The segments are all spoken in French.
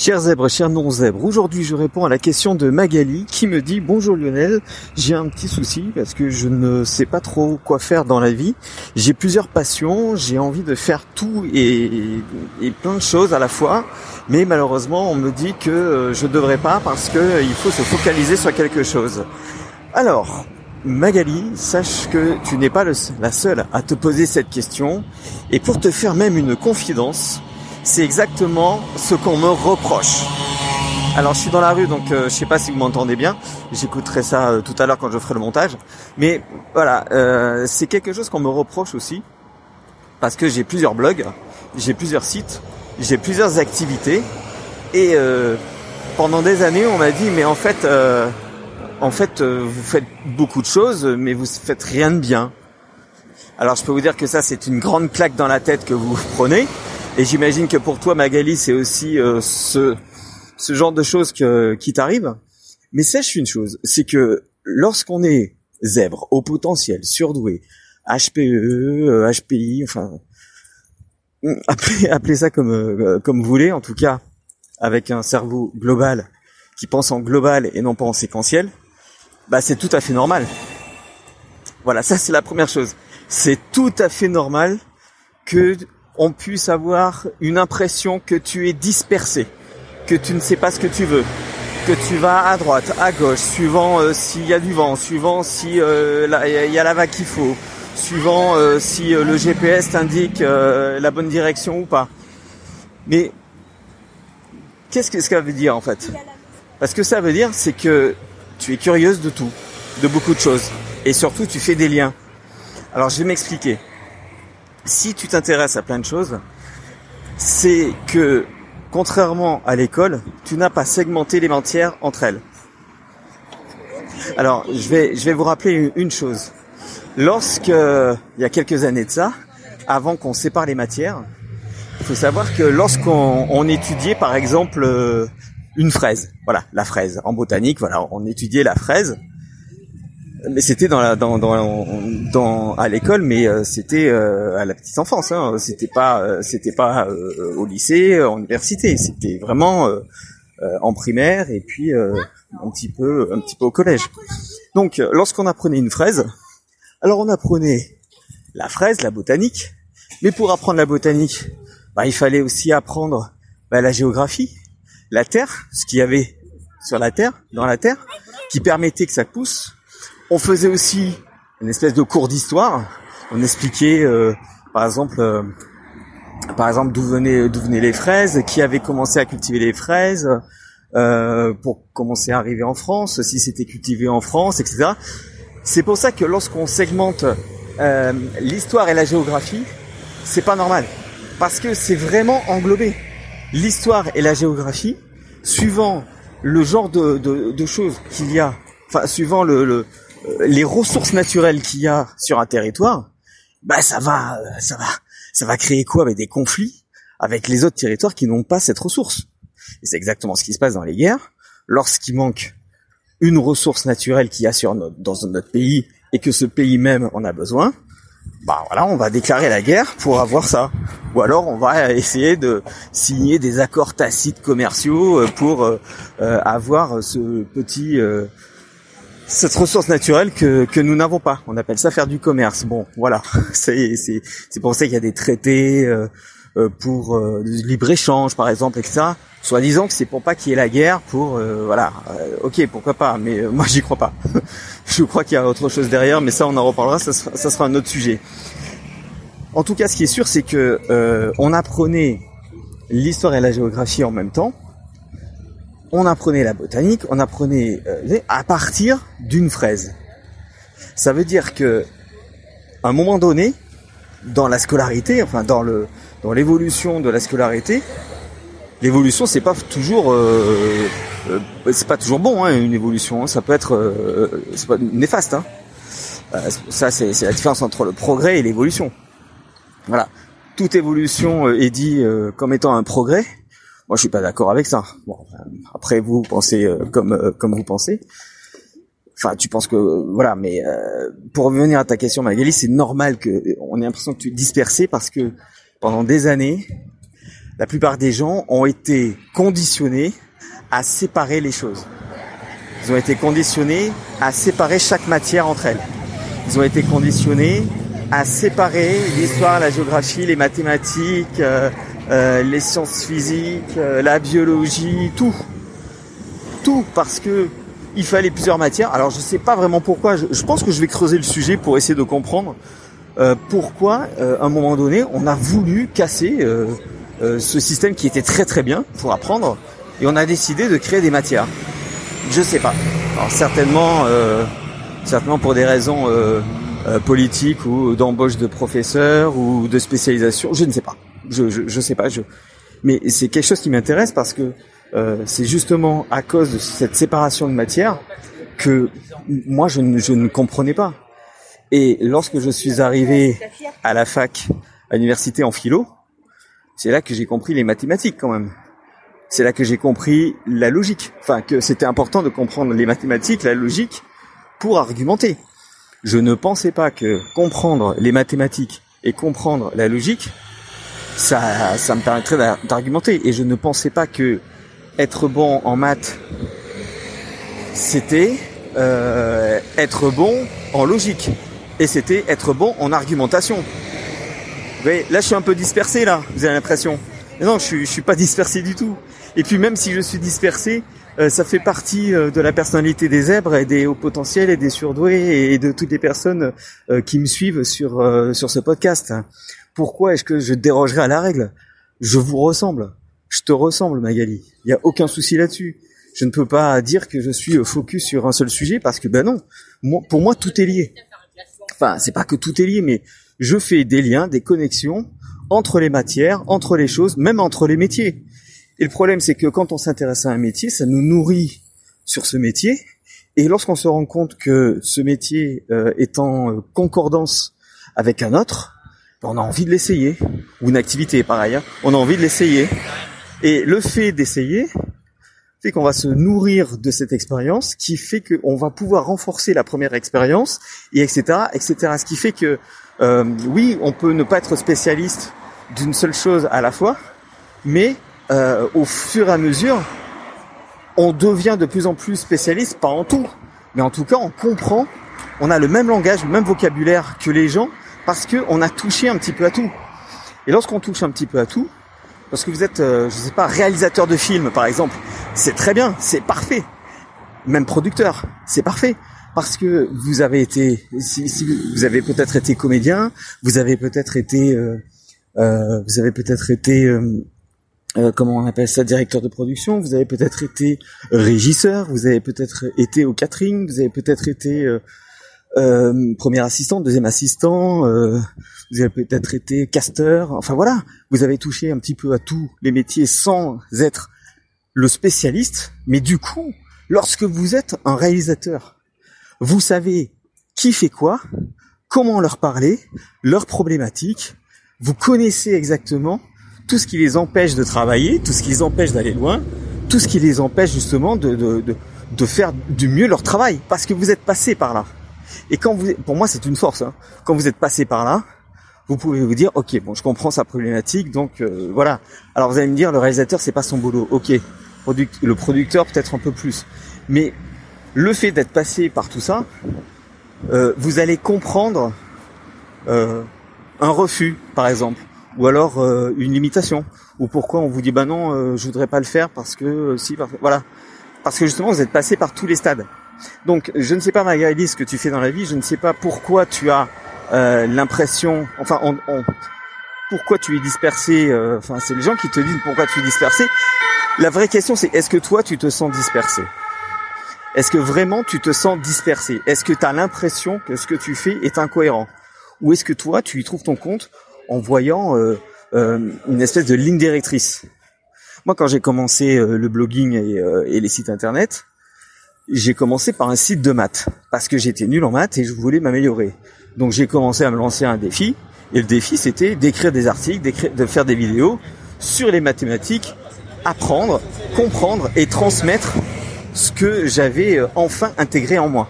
Chers zèbres, chers non-zèbres, aujourd'hui je réponds à la question de Magali qui me dit Bonjour Lionel, j'ai un petit souci parce que je ne sais pas trop quoi faire dans la vie. J'ai plusieurs passions, j'ai envie de faire tout et, et, plein de choses à la fois, mais malheureusement on me dit que euh, je ne devrais pas parce qu'il euh, faut se focaliser sur quelque chose. Alors, Magali, sache que tu n'es pas la seule à te poser cette question et pour te faire même une confidence, c'est exactement ce qu'on me reproche. Alors je suis dans la rue, donc euh, je sais pas si vous m'entendez bien. J'écouterai ça euh, tout à l'heure quand je ferai le montage. Mais voilà, euh, c'est quelque chose qu'on me reproche aussi, parce que j'ai plusieurs blogs, j'ai plusieurs sites, j'ai plusieurs activités, et pendant des années on m'a dit mais en fait, en fait vous faites beaucoup de choses, mais vous faites rien de bien. Alors je peux vous dire que ça c'est une grande claque dans la tête que vous prenez. Et j'imagine que pour toi, Magali, c'est aussi euh, ce, ce genre de choses que, qui t'arrivent. Mais sache une chose, c'est que lorsqu'on est zèbre, au potentiel, surdoué, HPE, HPI, enfin, appelez, appelez ça comme, euh, comme vous voulez, en tout cas, avec un cerveau global qui pense en global et non pas en séquentiel, bah c'est tout à fait normal. Voilà, ça c'est la première chose. C'est tout à fait normal que on puisse avoir une impression que tu es dispersé, que tu ne sais pas ce que tu veux, que tu vas à droite, à gauche, suivant euh, s'il y a du vent, suivant si euh, il y a la vague qu'il faut, suivant euh, si le GPS t'indique la bonne direction ou pas. Mais qu'est-ce que ça veut dire en fait? Parce que ça veut dire c'est que tu es curieuse de tout, de beaucoup de choses, et surtout tu fais des liens. Alors je vais m'expliquer si tu t'intéresses à plein de choses, c'est que contrairement à l'école, tu n'as pas segmenté les matières entre elles. Alors, je vais, je vais vous rappeler une chose. Lorsque, il y a quelques années de ça, avant qu'on sépare les matières, il faut savoir que lorsqu'on étudiait, par exemple, euh, une fraise, voilà, la fraise, en botanique, voilà, on étudiait la fraise, mais c'était dans la dans dans, dans à l'école mais euh, c'était euh, à la petite enfance hein. c'était pas euh, c'était pas au lycée en université. C'était vraiment en primaire et puis un petit peu un petit peu au collège. Donc lorsqu'on apprenait une fraise alors on apprenait la fraise la botanique. Mais pour apprendre la botanique bah, il fallait aussi apprendre bah, la géographie la terre ce qu'il y avait sur la terre dans la terre qui permettait que ça pousse on faisait aussi une espèce de cours d'histoire. On expliquait, euh, par exemple, euh, par exemple d'où venaient les fraises, qui avait commencé à cultiver les fraises euh, pour commencer à arriver en France, si c'était cultivé en France, etc. C'est pour ça que lorsqu'on segmente l'histoire et la géographie, c'est pas normal, parce que c'est vraiment englobé. L'histoire et la géographie, suivant le genre de, choses qu'il y a, enfin suivant le les ressources naturelles qu'il y a sur un territoire, bah ça va, euh, ça va, ça va créer quoi? Avec des conflits avec les autres territoires qui n'ont pas cette ressource. Et c'est exactement ce qui se passe dans les guerres. Lorsqu'il manque une ressource naturelle qu'il y a sur notre, dans notre pays et que ce pays même en a besoin, bah voilà, on va déclarer la guerre pour avoir ça. Ou alors on va essayer de signer des accords tacites commerciaux euh, pour avoir ce petit cette ressource naturelle que, que nous n'avons pas. On appelle ça faire du commerce. Bon, voilà, c'est pour ça qu'il y a des traités euh, euh pour euh, libre échange, par exemple, etc. Soit disant que c'est pour pas qu'il y ait la guerre, pour euh, voilà. ok, pourquoi pas, mais moi j'y crois pas. Je crois qu'il y a autre chose derrière, mais ça on en reparlera. Ça ça sera un autre sujet. En tout cas, ce qui est sûr, c'est que on apprenait l'histoire et la géographie en même temps on apprenait la botanique, on apprenait euh, à partir d'une fraise. Ça veut dire que à un moment donné, dans la scolarité, enfin dans le dans l'évolution de la scolarité, l'évolution c'est pas toujours euh, euh, c'est pas toujours bon hein, une évolution, hein. ça peut être c'est pas néfaste. Hein. ça c'est la différence entre le progrès et l'évolution. Voilà, toute évolution est dit comme étant un progrès, moi, je suis pas d'accord avec ça. Bon, après, vous pensez euh, comme euh, comme vous pensez. Enfin, tu penses que voilà, mais euh, pour revenir à ta question, Magali, c'est normal que on ait l'impression que tu es dispersé parce que pendant des années, la plupart des gens ont été conditionnés à séparer les choses. Ils ont été conditionnés à séparer chaque matière entre elles. Ils ont été conditionnés à séparer l'histoire, la géographie, les mathématiques, euh, euh, les sciences physiques, euh, la biologie, tout. Tout parce que il fallait plusieurs matières. Alors je sais pas vraiment pourquoi. Je, pense que je vais creuser le sujet pour essayer de comprendre pourquoi, à un moment donné, on a voulu casser ce système qui était très très bien pour apprendre, et on a décidé de créer des matières. Je sais pas. Alors certainement, certainement pour des raisons euh, politique ou d'embauche de professeurs ou de spécialisation, je ne sais pas. Je je, je sais pas. Je... Mais c'est quelque chose qui m'intéresse parce que euh, c'est justement à cause de cette séparation de matière que moi je ne, je ne comprenais pas. Et lorsque je suis arrivé à la fac, à l'université en philo, c'est là que j'ai compris les mathématiques quand même. C'est là que j'ai compris la logique. Enfin, que c'était important de comprendre les mathématiques, la logique, pour argumenter je ne pensais pas que comprendre les mathématiques et comprendre la logique, ça, ça me permettrait d'argumenter. Et je ne pensais pas que être bon en maths, c'était euh, être bon en logique. Et c'était être bon en argumentation. Vous voyez, là je suis un peu dispersé là, vous avez l'impression. Non, je suis, je suis pas dispersé du tout. Et puis même si je suis dispersé, euh, ça fait partie euh, de la personnalité des zèbres et des hauts potentiels et des surdoués et de toutes les personnes euh, qui me suivent sur sur ce podcast. Pourquoi est-ce que je dérogerai à la règle? Je vous ressemble. Je te ressemble, Magali. Il n'y a aucun souci là-dessus. Je ne peux pas dire que je suis focus sur un seul sujet parce que ben non. pour moi, tout est lié. Enfin, c'est pas que tout est lié, mais je fais des liens, des connexions entre les matières, entre les choses, même entre les métiers. Et le problème, c'est que quand on s'intéresse à un métier, ça nous nourrit sur ce métier. Et lorsqu'on se rend compte que ce métier euh, est en euh, concordance avec un autre, on a envie de l'essayer. Ou une activité, pareil. Hein. On a envie de l'essayer. Et le fait d'essayer fait qu'on va se nourrir de cette expérience, qui fait qu'on va pouvoir renforcer la première expérience, et etc., etc. Ce qui fait que, euh, oui, on peut ne pas être spécialiste d'une seule chose à la fois, mais euh, au fur et à mesure, on devient de plus en plus spécialiste, pas en tout, mais en tout cas, on comprend, on a le même langage, le même vocabulaire que les gens, parce que on a touché un petit peu à tout. Et lorsqu'on touche un petit peu à tout, parce que vous êtes, euh, je sais pas, réalisateur de films, par exemple, c'est très bien, c'est parfait. Même producteur, c'est parfait. Parce que vous avez été, si, si vous avez peut-être été comédien, vous avez peut-être été, euh, euh vous avez peut-être été euh, euh, comment on appelle ça, directeur de production, vous avez peut-être été régisseur, vous avez peut-être été au catering, vous avez peut-être été euh, euh, premier assistant, deuxième assistant, vous avez peut-être été casteur, enfin voilà, vous avez touché un petit peu à tous les métiers sans être le spécialiste, mais du coup, lorsque vous êtes un réalisateur, vous savez qui fait quoi, comment leur parler, leurs problématiques, vous connaissez exactement tout ce qui les empêche de travailler, tout ce qui les empêche d'aller loin, tout ce qui les empêche justement de, de, de, de, faire du mieux leur travail, parce que vous êtes passé par là. Et quand vous, pour moi, c'est une force. Hein. Quand vous êtes passé par là, vous pouvez vous dire, ok, bon, je comprends sa problématique, donc euh, voilà. Alors vous allez me dire, le réalisateur, c'est pas son boulot. Ok, le producteur peut-être un peu plus, mais le fait d'être passé par tout ça, euh, vous allez comprendre euh, un refus, par exemple ou alors euh, une limitation ou pourquoi on vous dit bah non euh, je voudrais pas le faire parce que euh, si voilà parce que justement vous êtes passé par tous les stades donc je ne sais pas Magali ce que tu fais dans la vie. Je ne sais pas pourquoi tu as l'impression enfin on, pourquoi tu es dispersé enfin c'est les gens qui te disent pourquoi tu es dispersé. La vraie question c'est est-ce que toi tu te sens dispersé? Est-ce que vraiment tu te sens dispersé? Est-ce que tu as l'impression que ce que tu fais est incohérent? Ou est-ce que toi tu y trouves ton compte en voyant euh, euh, une espèce de ligne directrice? Moi, quand j'ai commencé euh, le blogging et, les sites internet, j'ai commencé par un site de maths parce que j'étais nul en maths et je voulais m'améliorer. Donc j'ai commencé à me lancer un défi et le défi c'était d'écrire des articles, de faire des vidéos sur les mathématiques, apprendre, comprendre et transmettre ce que j'avais enfin intégré en moi.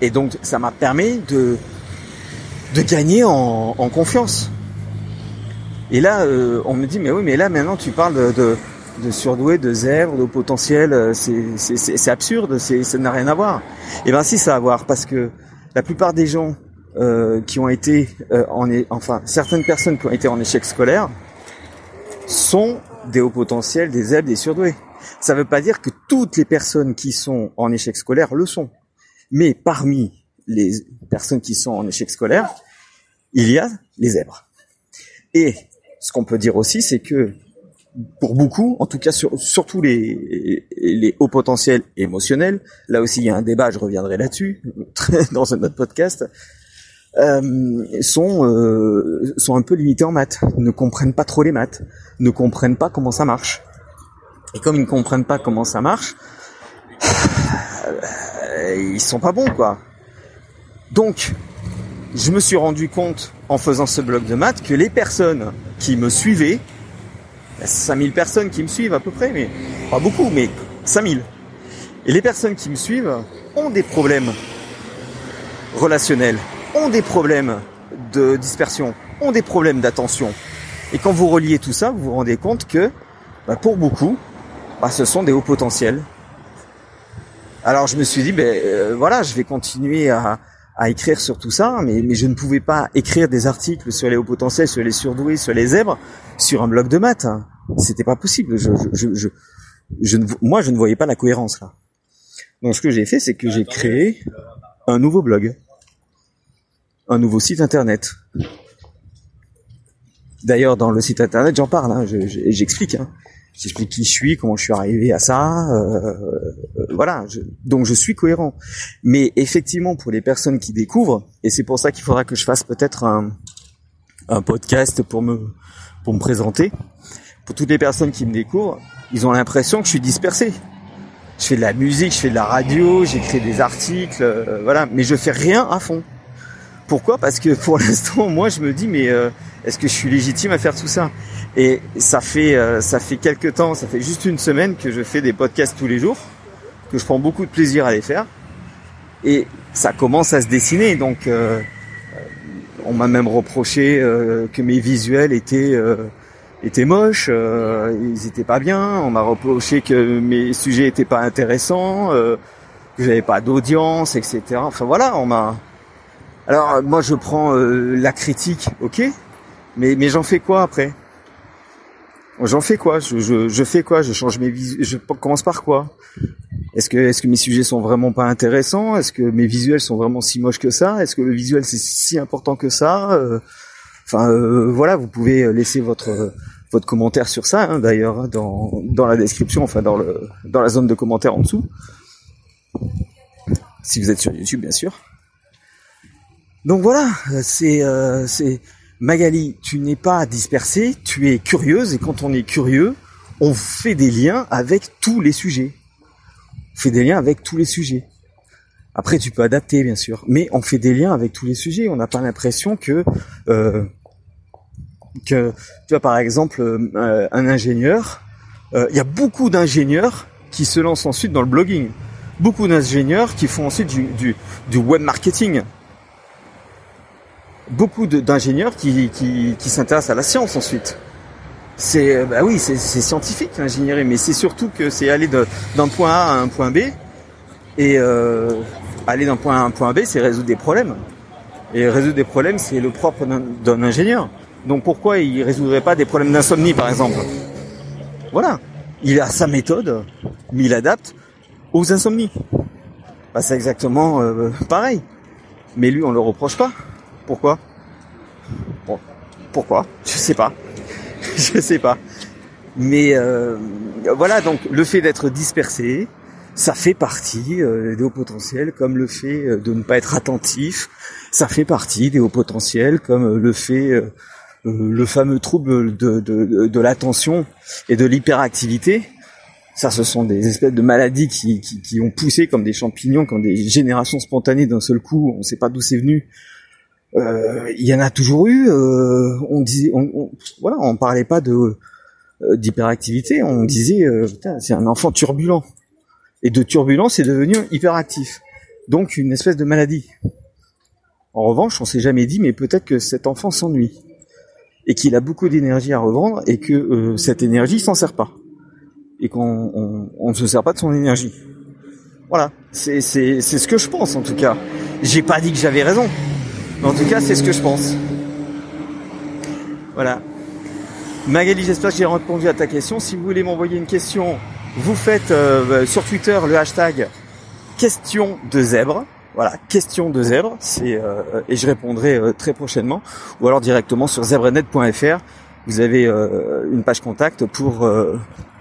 Et donc ça m'a permis de de gagner en, confiance Et là, euh, on me dit, mais oui, mais là maintenant tu parles de, de surdoué, de zèbre, de potentiel, euh, c'est absurde, ça n'a rien à voir. Et eh ben si ça a à voir, parce que la plupart des gens euh, qui ont été en enfin certaines personnes qui ont été en échec scolaire sont des hauts potentiels, des zèbres, des surdoués. Ça ne veut pas dire que toutes les personnes qui sont en échec scolaire le sont. Mais parmi les personnes qui sont en échec scolaire, il y a les zèbres. Et ce qu'on peut dire aussi, c'est que pour beaucoup, en tout cas sur, surtout les, les hauts potentiels émotionnels, là aussi il y a un débat, je reviendrai là-dessus dans un autre podcast, euh, sont euh, sont un peu limités en maths, ne comprennent pas trop les maths, ne comprennent pas comment ça marche. Et comme ils ne comprennent pas comment ça marche, euh, ils sont pas bons quoi. Donc, je me suis rendu compte en faisant ce blog de maths que les personnes qui me suivaient, 5000 personnes qui me suivent à peu près, mais pas beaucoup, mais 5000. Et les personnes qui me suivent ont des problèmes relationnels, ont des problèmes de dispersion, ont des problèmes d'attention. Et quand vous reliez tout ça, vous vous rendez compte que bah, pour beaucoup, bah, ce sont des hauts potentiels. Alors je me suis dit, ben euh, voilà, je vais continuer à, à écrire sur tout ça, mais, je ne pouvais pas écrire des articles sur les hauts potentiels, sur les surdoués, sur les zèbres, sur un blog de maths. C'était pas possible. Je, ne, moi, je ne voyais pas la cohérence là. Donc, ce que j'ai fait, c'est que j'ai créé un nouveau blog, un nouveau site internet. D'ailleurs, dans le site internet, j'en parle, hein, j'explique. Hein j'explique qui je suis, comment je suis arrivé à ça, euh, voilà. donc je suis cohérent. Mais effectivement, pour les personnes qui découvrent, et c'est pour ça qu'il faudra que je fasse peut-être un, un podcast pour me pour me présenter. Pour toutes les personnes qui me découvrent, ils ont l'impression que je suis dispersé. Je fais de la musique, je fais de la radio, j'écris des articles, euh, voilà, mais je fais rien à fond. Pourquoi? Parce que pour l'instant, moi, je me dis, mais est-ce que je suis légitime à faire tout ça? Et ça fait euh, ça fait quelques temps, ça fait juste une semaine que je fais des podcasts tous les jours, que je prends beaucoup de plaisir à les faire. Et ça commence à se dessiner. Donc euh, on m'a même reproché euh, que mes visuels étaient étaient moches, ils étaient pas bien. On m'a reproché que mes sujets étaient pas intéressants, que j'avais pas d'audience, etc. Enfin voilà, on m'a. Alors moi je prends la critique, ok, mais mais j'en fais quoi après? J'en fais quoi? Je, je, je, fais quoi? Je change mes visuels. Je commence par quoi? Est-ce que est-ce que mes sujets sont vraiment pas intéressants? Est-ce que mes visuels sont vraiment si moches que ça? Est-ce que le visuel c'est si important que ça? Euh, Enfin euh, voilà, vous pouvez laisser votre votre commentaire sur ça hein, d'ailleurs hein, dans dans la description, enfin dans le dans la zone de commentaires en dessous. Si vous êtes sur YouTube bien sûr. Donc voilà, c'est euh, c'est Magali, tu n'es pas dispersée, tu es curieuse et quand on est curieux, on fait des liens avec tous les sujets. On fait des liens avec tous les sujets. Après, tu peux adapter, bien sûr, mais on fait des liens avec tous les sujets. On n'a pas l'impression que, euh, tu vois, par exemple, euh, un ingénieur. Euh, il y a beaucoup d'ingénieurs qui se lancent ensuite dans le blogging. Beaucoup d'ingénieurs qui font ensuite du web marketing beaucoup d'ingénieurs qui, s'intéressent à la science ensuite. C'est euh, bah oui, c'est scientifique l'ingénierie, mais c'est surtout que c'est aller d'un point A à un point B. Et euh, aller d'un point A à un point B, c'est résoudre des problèmes. Et résoudre des problèmes, c'est le propre d'un ingénieur. Donc pourquoi il résoudrait pas des problèmes d'insomnie, par exemple? Voilà. Il a sa méthode, mais il adapte aux insomnies. Bah, c'est exactement euh, pareil. Mais lui, on le reproche pas. Pourquoi pourquoi Je sais pas. Je sais pas. Mais euh, voilà, donc le fait d'être dispersé, ça fait partie euh, des hauts potentiels, comme le fait euh, de ne pas être attentif, ça fait partie des hauts potentiels, comme le fait le fameux trouble de, de, de l'attention et de l'hyperactivité. Ça, ce sont des espèces de maladies qui, qui, qui, ont poussé comme des champignons, comme des générations spontanées d'un seul coup. On ne sait pas d'où c'est venu. Euh, il y en a toujours eu. Euh, on disait, on, voilà, on parlait pas de euh, d'hyperactivité, on disait, c'est un enfant turbulent. Et de turbulent, c'est devenu hyperactif. Donc une espèce de maladie. En revanche, on s'est jamais dit, mais peut-être que cet enfant s'ennuie. et qu'il a beaucoup d'énergie à revendre et que euh, cette énergie s'en sert pas et qu'on on, ne se sert pas de son énergie. Voilà, c'est c'est c'est ce que je pense en tout cas. J'ai pas dit que j'avais raison, en tout cas c'est ce que je pense. Voilà. Magali, j'espère que j'ai répondu à ta question. Si vous voulez m'envoyer une question, vous faites euh, sur Twitter le hashtag question de zèbre. Voilà, question de zèbre, euh, et je répondrai euh, très prochainement, ou alors directement sur zebrenet.fr. Vous avez euh, une page contact pour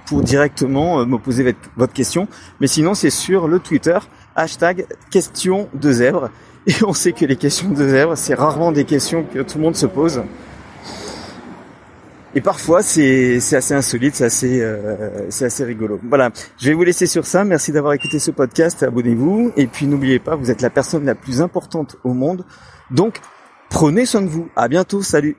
pour directement me poser votre, question. Mais sinon, c'est sur le Twitter hashtag question de zèbre. Et on sait que les questions de zèbre, c'est rarement des questions que tout le monde se pose. Et parfois, c'est assez insolite, c'est assez, euh, assez rigolo. Voilà, je vais vous laisser sur ça. Merci d'avoir écouté ce podcast. Abonnez-vous. Et puis n'oubliez pas, vous êtes la personne la plus importante au monde. Donc, prenez soin de vous. À bientôt. Salut.